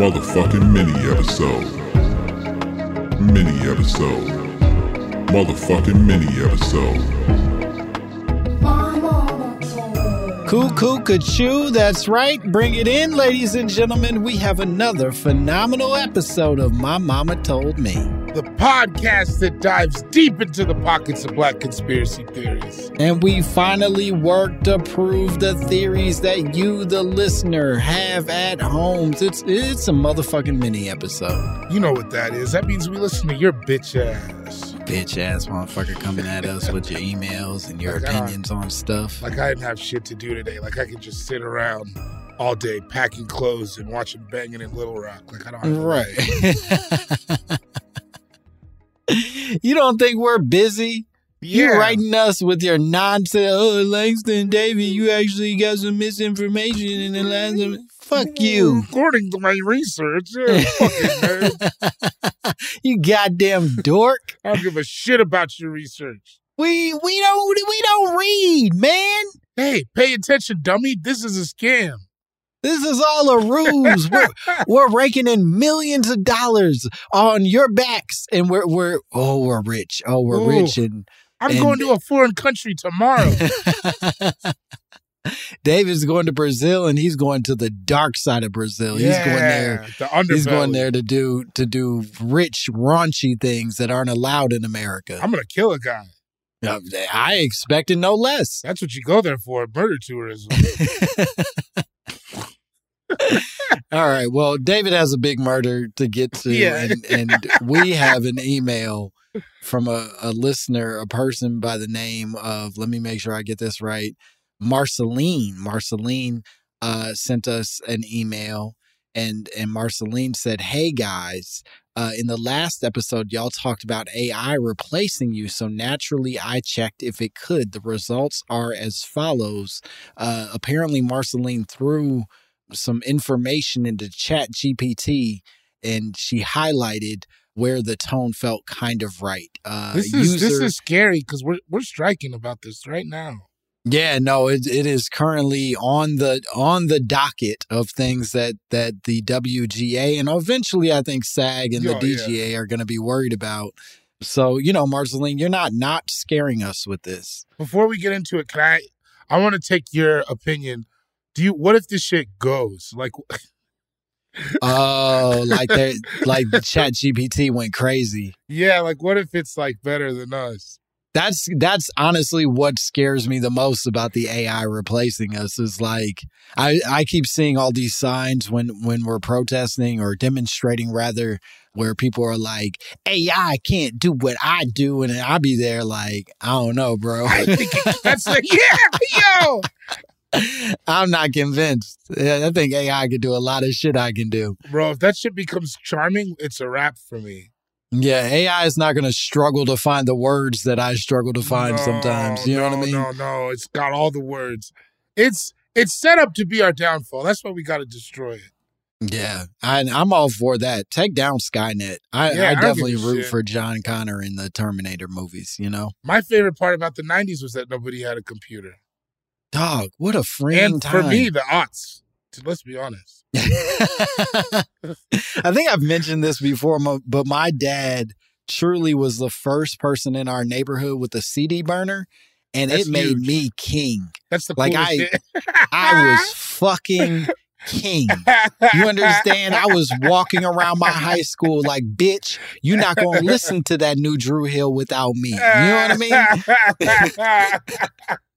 Motherfucking mini episode. Mini episode. Motherfucking mini episode. Cuckoo Cachoo, that's right. Bring it in, ladies and gentlemen. We have another phenomenal episode of My Momma Told Me. The podcast that dives deep into the pockets of black conspiracy theories. And we finally work to prove the theories that you, the listener, have at home. It's it's a motherfucking mini episode. You know what that is. That means we listen to your bitch ass. Bitch ass motherfucker coming at us with your emails and your Like, uh, opinions on stuff. Like I didn't have shit to do today. Like I could just sit around all day packing clothes and watching Banging in Little Rock. Like I don't have Right. you don't think we're busy? You Yeah. writing us with your nonsense. Oh, Langston Davy, you actually got some misinformation in the last. Fuck you. According to my research, yeah, fucking nerd. you goddamn dork. I don't give a shit about your research. We we don't we don't read, man. Hey, pay attention, dummy. This is a scam. This is all a ruse. we're, we're raking in millions of dollars on your backs, and we're we're oh we're rich. Oh we're Ooh. rich, and I'm And- going to a foreign country tomorrow. David's going to Brazil, and he's going to the dark side of Brazil. He's going there. The. He's going there to do to do rich, raunchy things that aren't allowed in America. I'm gonna kill a guy. Uh, I expected no less. That's what you go there for, murder tourism. All right. Well, David has a big murder to get to, Yeah. and, and we have an email from a, a listener, a person by the name of. Let me make sure I get this right. Marceline. Marceline uh, sent us an email, and and Marceline said, "Hey guys." Uh, in the last episode, y'all talked about AI replacing you. So naturally, I checked if it could. The results are as follows. Uh, apparently, Marceline threw some information into Chat GPT and she highlighted where the tone felt kind of right. Uh, this is this is scary because we're we're striking about this right now. yeah, no, it, it is currently on the on the docket of things that that the WGA and eventually I think SAG and the Oh, yeah. DGA are going to be worried about. So you know, Marceline, you're not not scaring us with this. Before we get into it, can I? I want to take your opinion. Do you? What if this shit goes? Like, Oh, like they like Chat GPT went crazy. yeah, like what if it's like better than us? That's that's honestly what scares me the most about the AI replacing us is like I I keep seeing all these signs when when we're protesting or demonstrating rather where people are like AI can't do what I do and I'll be there like I don't know bro I think it, that's like, yeah, yo, I'm not convinced I think AI could do a lot of shit I can do bro. If that shit becomes charming, it's a wrap for me. yeah AI is not going to struggle to find the words that I struggle to find No, sometimes you know no, what I mean No, no, it's got all the words. It's It's set up to be our downfall. That's why we got to destroy it. Yeah, I, I'm all for that. Take down Skynet. I, Yeah, I I definitely root shit. for John Connor in the Terminator movies. You know, My favorite part about the '90s was that nobody had a computer, dog, what a freeing and time. for me, the aughts. Let's be honest. I think I've mentioned this before, but my dad truly was the first person in our neighborhood with a CD burner, and That's it made huge. me king. That's the Like, I- I was fucking king. You understand? I was walking around my high school like, bitch, you're not going to listen to that new Dru Hill without me. You know what I mean?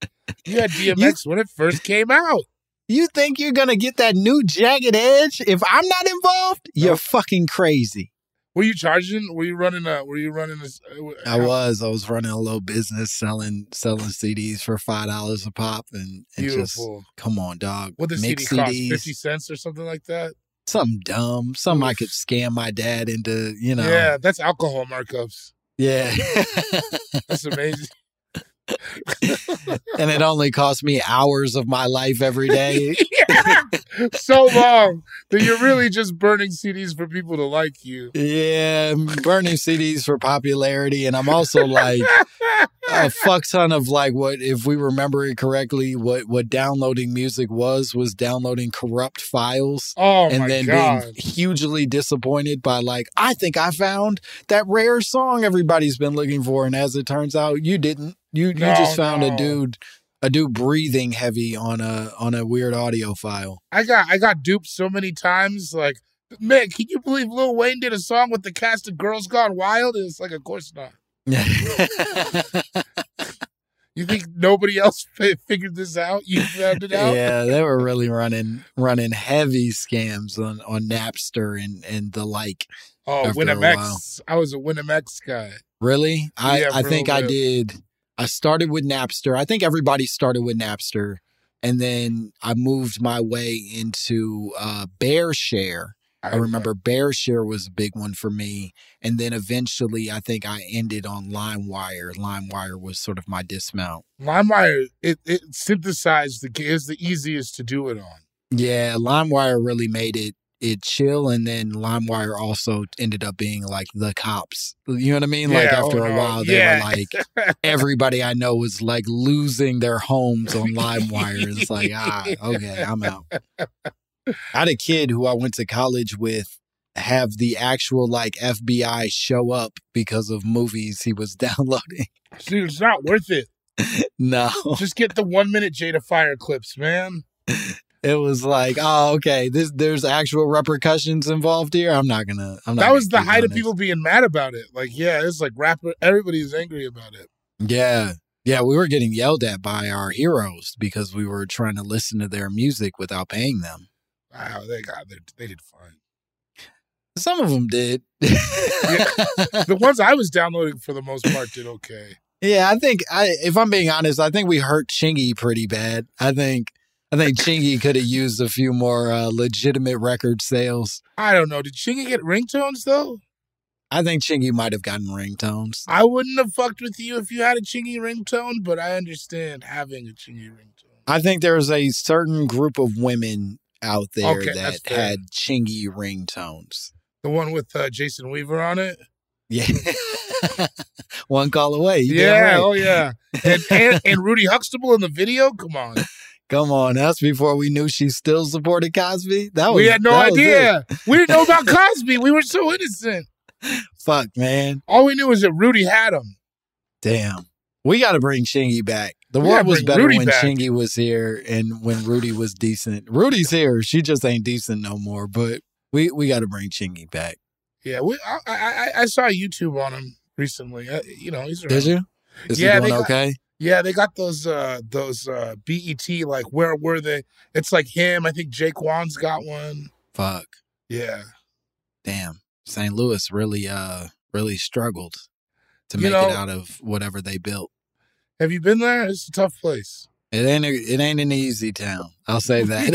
you had DMX when it first came out. You think you're going to get that new jagged edge if I'm not involved? You're fucking crazy. Were you charging? Were you running a? Were you running a? Uh, I was. I was running a little business selling selling CDs for five dollars a pop, and, and just come on, dog. What the CD cost? Fifty cents or something like that. something dumb, something I could scam my dad into. You know, Yeah, that's alcohol markups. yeah. That's amazing. and it only cost me hours of my life every day. So long that you're really just burning CDs for people to like you. Yeah, I'm burning CDs for popularity, and I'm also like a fuck ton of like what if we remember it correctly, what what downloading music was was downloading corrupt files. oh and then god. being hugely disappointed by like I think I found that rare song everybody's been looking for, and as it turns out, you didn't. You you No, just found a dude a do breathing heavy on a on a weird audio file. I got I got duped so many times. Like, man, can you believe Lil Wayne did a song with the cast of Girls Gone Wild? And it's like, of course not. You think nobody else fi- figured this out? You found it out? yeah, they were really running running heavy scams on on Napster and and the like. Oh, WinMX. I was a WinMX guy. Really, I Yeah, I think I did. I started with Napster. I think everybody started with Napster, and then I moved my way into uh, BearShare. I remember BearShare was a big one for me, and then eventually I think I ended on LimeWire. LimeWire was sort of my dismount. LimeWire. It it synthesized the is the easiest to do it on. Yeah, LimeWire really made it it chill, and then LimeWire also ended up being like the cops. You know what I mean? like after oh, a while, they Yeah. were like everybody I know was like losing their homes on LimeWire. It's like ah, okay, I'm out. I had a kid who I went to college with have the actual like FBI show up because of movies he was downloading. Dude, it's not worth it. no, Just get the one minute Jada Fire clips, man. It was like, oh, okay, this there's actual repercussions involved here. I'm not gonna. I'm not. That was the height of this. people being mad about it. Like, yeah, it's like rapper. Everybody's angry about it. Yeah. Yeah, we were getting yelled at by our heroes because we were trying to listen to their music without paying them. Wow, they got they, they did fine. Some of them did. The ones I was downloading for the most part did okay. yeah, I think I if I'm being honest, I think we hurt Chingy pretty bad. I think I think Chingy could have used a few more uh, legitimate record sales. I don't know. Did Chingy get ringtones though? I think Chingy might have gotten ringtones. I wouldn't have fucked with you if you had a Chingy ringtone, but I understand having a Chingy ringtone. I think there's a certain group of women out there Okay, that had Chingy ringtones. The one with uh, Jason Weaver on it. Yeah. One call away. You yeah, right. oh yeah. And, and and Rudy Huxtable in the video. Come on, Come on, that's before we knew she still supported Cosby. That was we had no that was it. idea. We didn't know about Cosby. We were so innocent. Fuck, man. All we knew was that Rudy had him. Damn. We got to bring Chingy back. The We world was better Rudy when back. Chingy was here and when Rudy was decent. Rudy's here. She just ain't decent no more. But we we got to bring Chingy back. Yeah, we, I, I I- I saw YouTube on him recently. Uh, you know, he's around. Did you? Is Yeah, he doing got- okay? Yeah, they got those uh those uh BET like where were they? It's like him. I think J-Kwon's got one. Fuck. Yeah. Damn. St. Louis really uh really struggled to You make know- it out of whatever they built. Have you been there? It's a tough place. It ain't a, it ain't an easy town. I'll say that.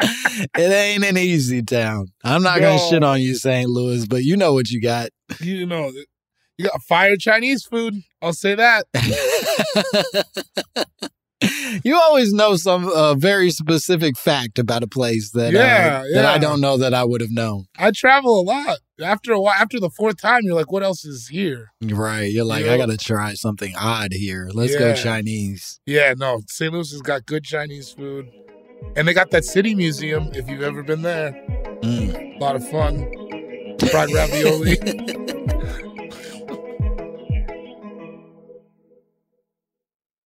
it ain't an easy town. I'm not gonna shit on you, St. Louis, but you know what you got. you know, You got fire Chinese food. I'll say that. you always know some uh, very specific fact about a place that Yeah, uh, that I don't know that I would have known. I travel a lot. After a while, after the fourth time, you're like, what else is here? Right? You're like, Yeah. I got to try something odd here. Let's go Chinese. Yeah, no, St. Louis has got good Chinese food. And they got that city museum, if you've ever been there. Mm. A lot of fun. Fried ravioli.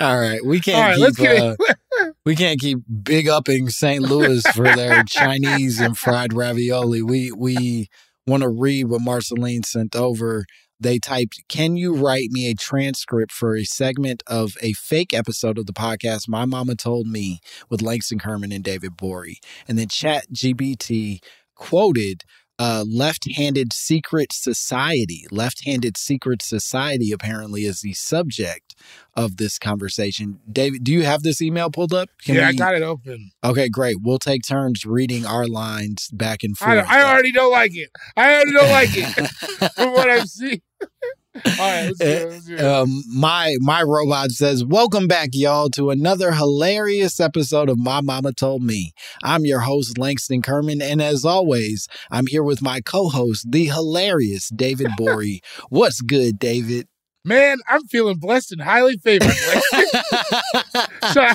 All right, we can't right, keep uh, we can't keep big upping St. Louis for their Chinese and fried ravioli. We we want to read what Marceline sent over. They typed, "Can you write me a transcript for a segment of a fake episode of the podcast My Momma Told Me with Langston Kerman and David Boree?" And then Chat GPT quoted uh, left-handed secret society. Left-handed secret society apparently is the subject of this conversation. David, do you have this email pulled up? yeah, I got it open. Okay, great. We'll take turns reading our lines back and I, forth. I already don't like it. I already don't like it from what I've seen. All right, let's it. Let's do um, my my robot says, "Welcome back, y'all, to another hilarious episode of My Momma Told Me." I'm your host, Langston Kerman, and as always, I'm here with my co-host, the hilarious David Boree. What's good, David? Man, I'm feeling blessed and highly favored. so I,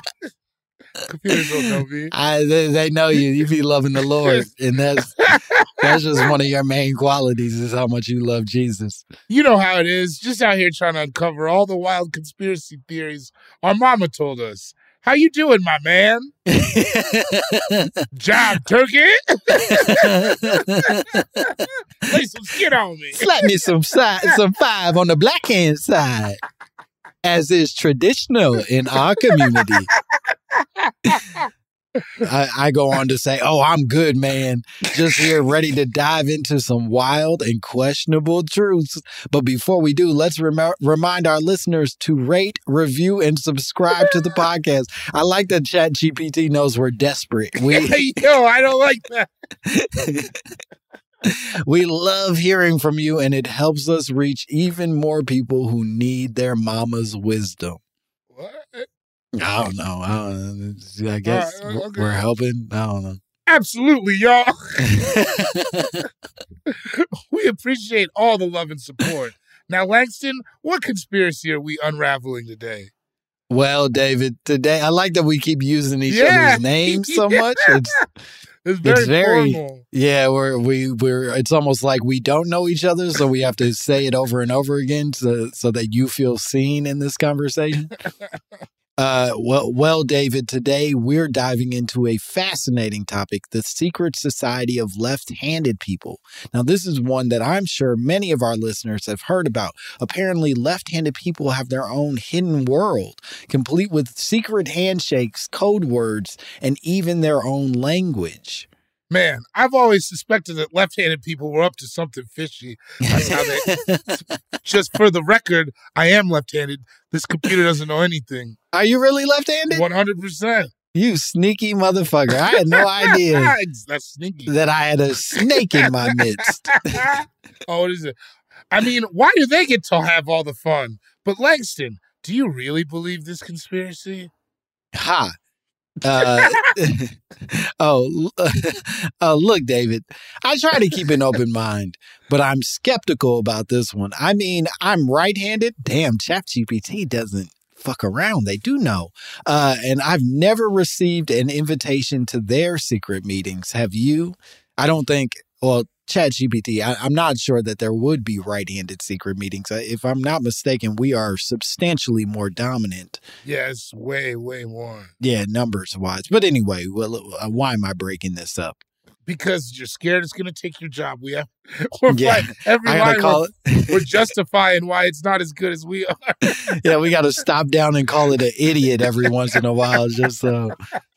computers don't know me. I, they, they know you. You be loving the Lord, and that's that's just one of your main qualities is how much you love Jesus. You know how it is. Just out here trying to uncover all the wild conspiracy theories our mama told us. How you doing, my man? Job turkey. Lay some skin on me. Slap me some side, some five on the black hand side, as is traditional in our community. I, I go on to say, "Oh, I'm good, man. Just here, ready to dive into some wild and questionable truths." But before we do, let's rem- remind our listeners to rate, review, and subscribe to the podcast. I like that Chat GPT knows we're desperate. We Yo, I don't like that. we love hearing from you, and it helps us reach even more people who need their mama's wisdom. What? I don't know. I, don't know. I guess right, okay. we're helping. I don't know. Absolutely, y'all. we appreciate all the love and support. Now, Langston, what conspiracy are we unraveling today? well, David, today I like that we keep using each Yeah. other's names so much. It's It's very, It's very- yeah, we're we we're it's almost like we don't know each other, so we have to say it over and over again so so that you feel seen in this conversation. Uh, well, well, David, today we're diving into a fascinating topic the secret society of left handed people. Now, this is one that I'm sure many of our listeners have heard about. Apparently, left handed people have their own hidden world, complete with secret handshakes, code words, and even their own language. Man, I've always suspected that left-handed people were up to something fishy. They. Just for the record, I am left-handed. This computer doesn't know anything. Are you really left handed? One hundred percent. You sneaky motherfucker. I had no idea That's sneaky. that I had a snake in my midst. oh, what is it? I mean, why do they get to have all the fun? But Langston, do you really believe this conspiracy? Ha. Uh, oh, uh, look, David, I try to keep an open mind, but I'm skeptical about this one. I mean, I'm right handed. Damn, ChatGPT doesn't fuck around. They do know. Uh, and I've never received an invitation to their secret meetings. Have you? I don't think, well, ChatGPT, I'm not sure that there would be right handed secret meetings. Uh, If I'm not mistaken, we are substantially more dominant. Yeah, it's way, way more. Yeah, numbers wise. But anyway, well, uh, why am I breaking this up? Because you're scared it's going to take your job. We have, we're Yeah, like, every I gotta call we're, it. we're justifying why it's not as good as we are. yeah, we got to stop down and call it an idiot every once in a while, just so,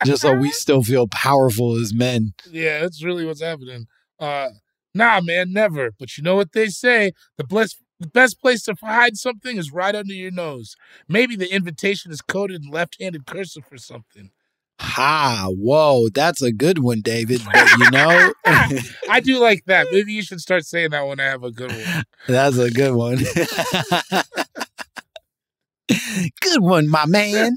just so we still feel powerful as men. Yeah, that's really what's happening. Uh, nah, man, never. But you know what they say: the best, the best place to hide something is right under your nose. Maybe the invitation is coded in left-handed cursive or something. Ha! Whoa, that's a good one, David. But you know, I do like that. Maybe you should start saying that when I have a good one. that's a good one. good one, my man.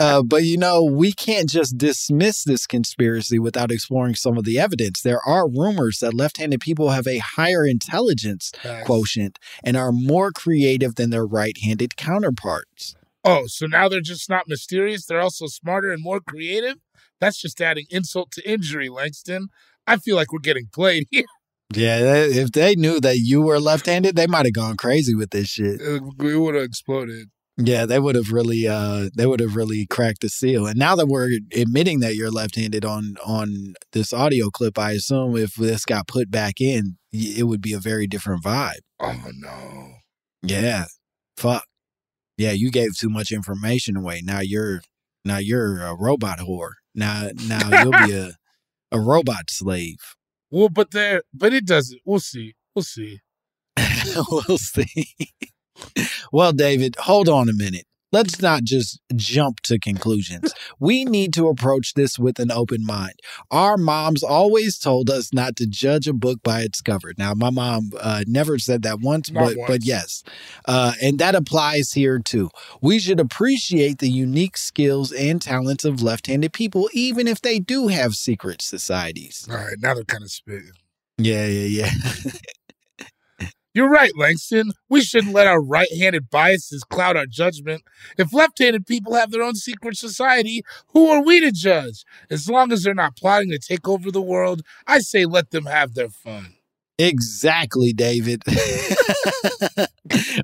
Uh, but you know, we can't just dismiss this conspiracy without exploring some of the evidence. There are rumors that left handed people have a higher intelligence Facts. quotient and are more creative than their right handed counterparts. Oh, so now they're just not mysterious. They're also smarter and more creative. That's just adding insult to injury, Langston. I feel like we're getting played here. Yeah, if they knew that you were left handed, they might have gone crazy with this shit. We would have exploded. Yeah, they would have really uh they would have really cracked the seal. And now that we're admitting that you're left-handed on on this audio clip, I assume if this got put back in, it would be a very different vibe. Oh no. Yeah. Fuck. Yeah, you gave too much information away. Now you're now you're a robot whore. Now now you'll be a a robot slave. Well, but there, but it doesn't. We'll see. We'll see. we'll see. well, David, hold on a minute. Let's not just jump to conclusions. We need to approach this with an open mind. Our moms always told us not to judge a book by its cover. Now, my mom uh, never said that once, Not but but yes, uh, and that applies here too. We should appreciate the unique skills and talents of left-handed people, even if they do have secret societies. All right, now they're kind of spitting. Yeah, yeah, yeah. You're right, Langston. We shouldn't let our right-handed biases cloud our judgment. If left-handed people have their own secret society, who are we to judge? As long as they're not plotting to take over the world, I say let them have their fun. Exactly, David.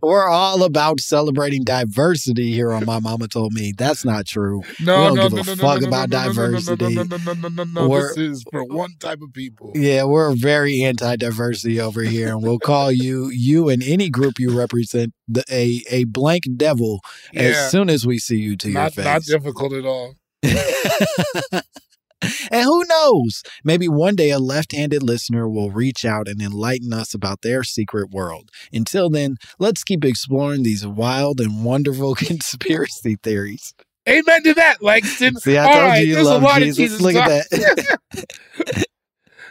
We're all about celebrating diversity here on My Momma Told Me. That's not true. No, we don't no, give no, a no, fuck no, about no, no, no, no, diversity. No, no, no, no, no, no, no. We're- This is for one type of people. Yeah, we're very anti-diversity over here, and we'll call you, you and any group you represent, the, a a blank devil Yeah. as soon as we see you to Not, your not face. difficult at all. And who knows? Maybe one day a left handed listener will reach out and enlighten us about their secret world. Until then, let's keep exploring these wild and wonderful conspiracy theories. Amen to that, Langston. See, I All told right, you you there's a love lot of Jesus. Jesus Look at that.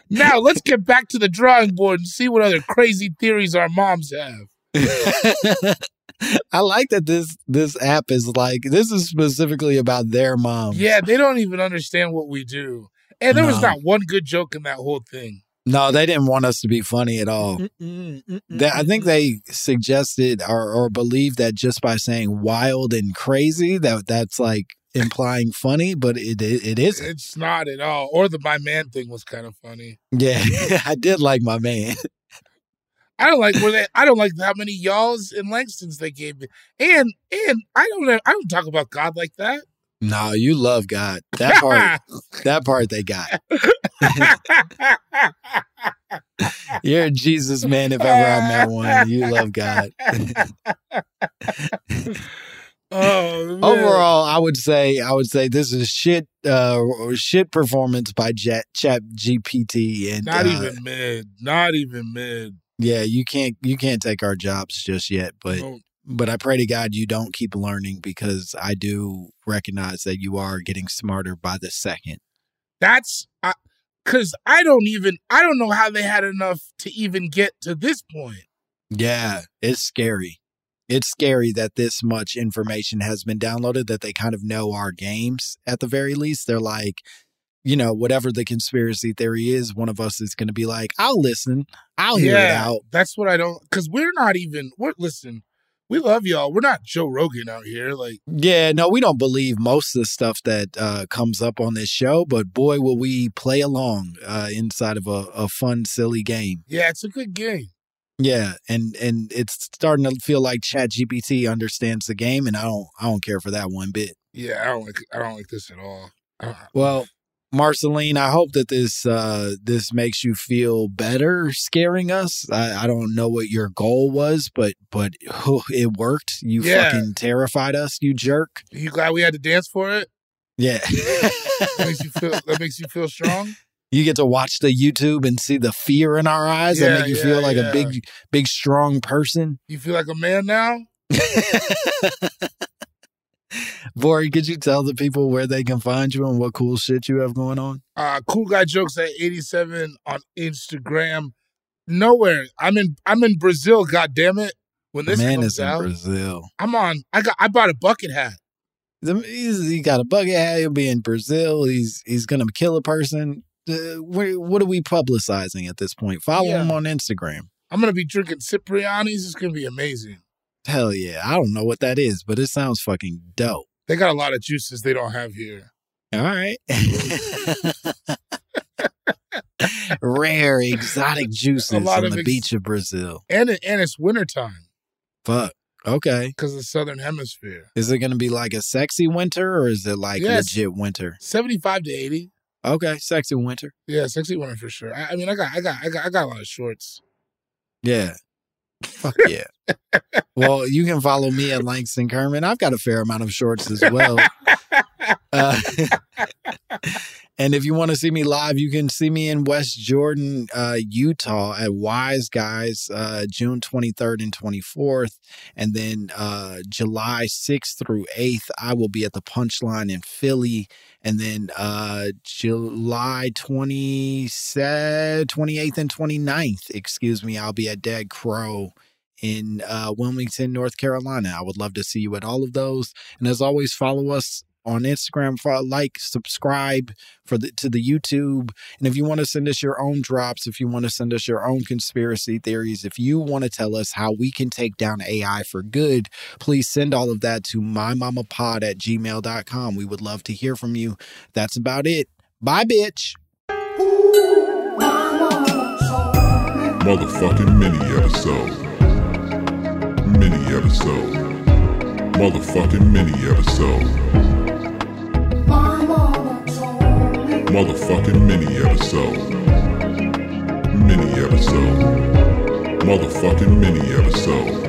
Now let's get back to the drawing board and see what other crazy theories our moms have. I like that this this app is like this is specifically about their mom. Yeah, they don't even understand what we do. And there was not one good joke in that whole thing. No, they didn't want us to be funny at all. They- I think they suggested or, or believed that just by saying wild and crazy that that's like implying funny, but it it, it isn't. It's not at all. Or the my man thing was kind of funny. Yeah, I did like my man. I don't like where they. I don't like how many y'alls and Langstons they gave me. And and I don't. I don't talk about God like that. No, you love God. That part, that part they got. You're a Jesus man if ever I met one. You love God. oh, man. Overall, I would say I would say this is shit uh shit performance by Chat Chat GPT and not uh, even mid. Not even mid. Yeah, you can't you can't take our jobs just yet, but No. but I pray to God you don't keep learning because I do recognize that you are getting smarter by the second. That's because I don't even. I don't know how they had enough to even get to this point. Yeah, it's scary. It's scary that this much information has been downloaded that they kind of know our games at the very least. They're like, you know, whatever the conspiracy theory is, one of us is going to be like, I'll listen, I'll hear it out. That's what I don't. Because we're not even. We're listen. We love y'all. We're not Joe Rogan out here. Like Yeah, no, we don't believe most of the stuff that uh, comes up on this show, but boy, will we play along uh, inside of a, a fun, silly game. yeah, it's a good game. Yeah, and and it's starting to feel like ChatGPT understands the game, and I don't I don't care for that one bit. Yeah, I don't like. I don't like this at all. Uh, Well, Marceline, I hope that this uh, this makes you feel better scaring us. I, I don't know what your goal was, but but it worked. You Yeah. fucking terrified us, you jerk. you glad we had to dance for it? Yeah. That makes you feel. that makes you feel strong. you get to watch the YouTube and see the fear in our eyes Yeah, that make you yeah, feel like a big, big, strong person. You feel like a man now. Vori, could you tell the people where they can find you and what cool shit you have going on? Uh, cool guy jokes at eighty seven on Instagram. Nowhere. I'm in. I'm in Brazil. God damn it! When this Man comes is in out, Brazil. I'm on. I got. I bought a bucket hat. He's, he got a bucket hat. He'll be in Brazil. He's he's gonna kill a person. Uh, what are we publicizing at this point? Follow Yeah. him on Instagram. I'm gonna be drinking caipirinhas. It's gonna be amazing. Hell yeah! I don't know what that is, but it sounds fucking dope. They got a lot of juices they don't have here. All right. Rare exotic juices on the ex- beach of Brazil. And it, and it's wintertime Fuck. Okay. because of the southern hemisphere. Is it going to be like a sexy winter or is it like Yes. legit winter? Seventy five to eighty. Okay, sexy winter. Yeah, sexy winter for sure. I, I mean, I got, I got, I got, I got a lot of shorts. Yeah. Fuck yeah. well, you can follow me at Langston Kerman. I've got a fair amount of shorts as well. Uh, and if you want to see me live, you can see me in West Jordan, uh, Utah at Wise Guys, uh, June 23rd and 24th. And then uh, July 6th through 8th, I will be at the Punchline in Philly. And then uh, July 27th, 28th and 29th, excuse me, I'll be at Dead Crow in uh, Wilmington, North Carolina. I would love to see you at all of those. And as always, follow us on Instagram, like, subscribe for the to the YouTube. And if you want to send us your own drops, if you want to send us your own conspiracy theories, if you want to tell us how we can take down AI for good, please send all of that to mymommapod at gmail.com. We would love to hear from you. That's about it. Bye, bitch. Motherfucking mini episode. Mini episode. Motherfucking mini episode. Motherfucking mini episode. Mini episode. Motherfucking mini episode.